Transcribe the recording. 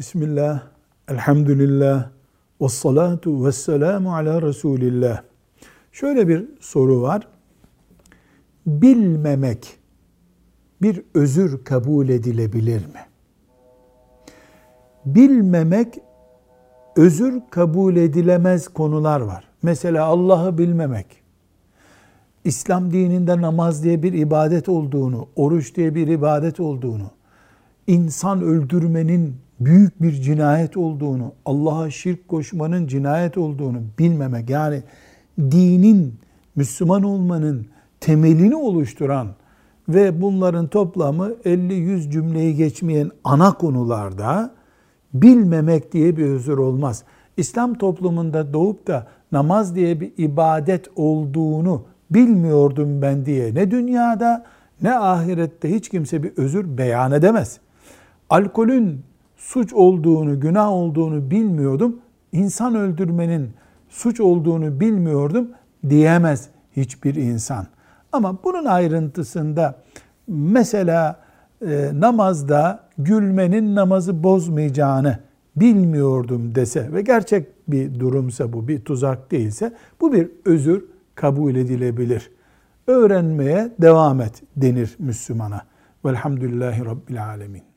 Bismillah, elhamdülillah, ve salatu ve selamu ala Resulillah. Şöyle bir soru var. Bilmemek bir özür kabul edilebilir mi? Bilmemek özür kabul edilemez konular var. Mesela Allah'ı bilmemek, İslam dininde namaz diye bir ibadet olduğunu, oruç diye bir ibadet olduğunu, insan öldürmenin büyük bir cinayet olduğunu, Allah'a şirk koşmanın cinayet olduğunu bilmemek, yani dinin, Müslüman olmanın temelini oluşturan ve bunların toplamı 50-100 cümleyi geçmeyen ana konularda bilmemek diye bir özür olmaz. İslam toplumunda doğup da namaz diye bir ibadet olduğunu bilmiyordum ben diye ne dünyada ne ahirette hiç kimse bir özür beyan edemez. Alkolün suç olduğunu, günah olduğunu bilmiyordum. İnsan öldürmenin suç olduğunu bilmiyordum diyemez hiçbir insan. Ama bunun ayrıntısında mesela e, namazda gülmenin namazı bozmayacağını bilmiyordum dese ve gerçek bir durumsa bu bir tuzak değilse bu bir özür kabul edilebilir. Öğrenmeye devam et denir Müslümana. Velhamdülillahi Rabbil Alemin.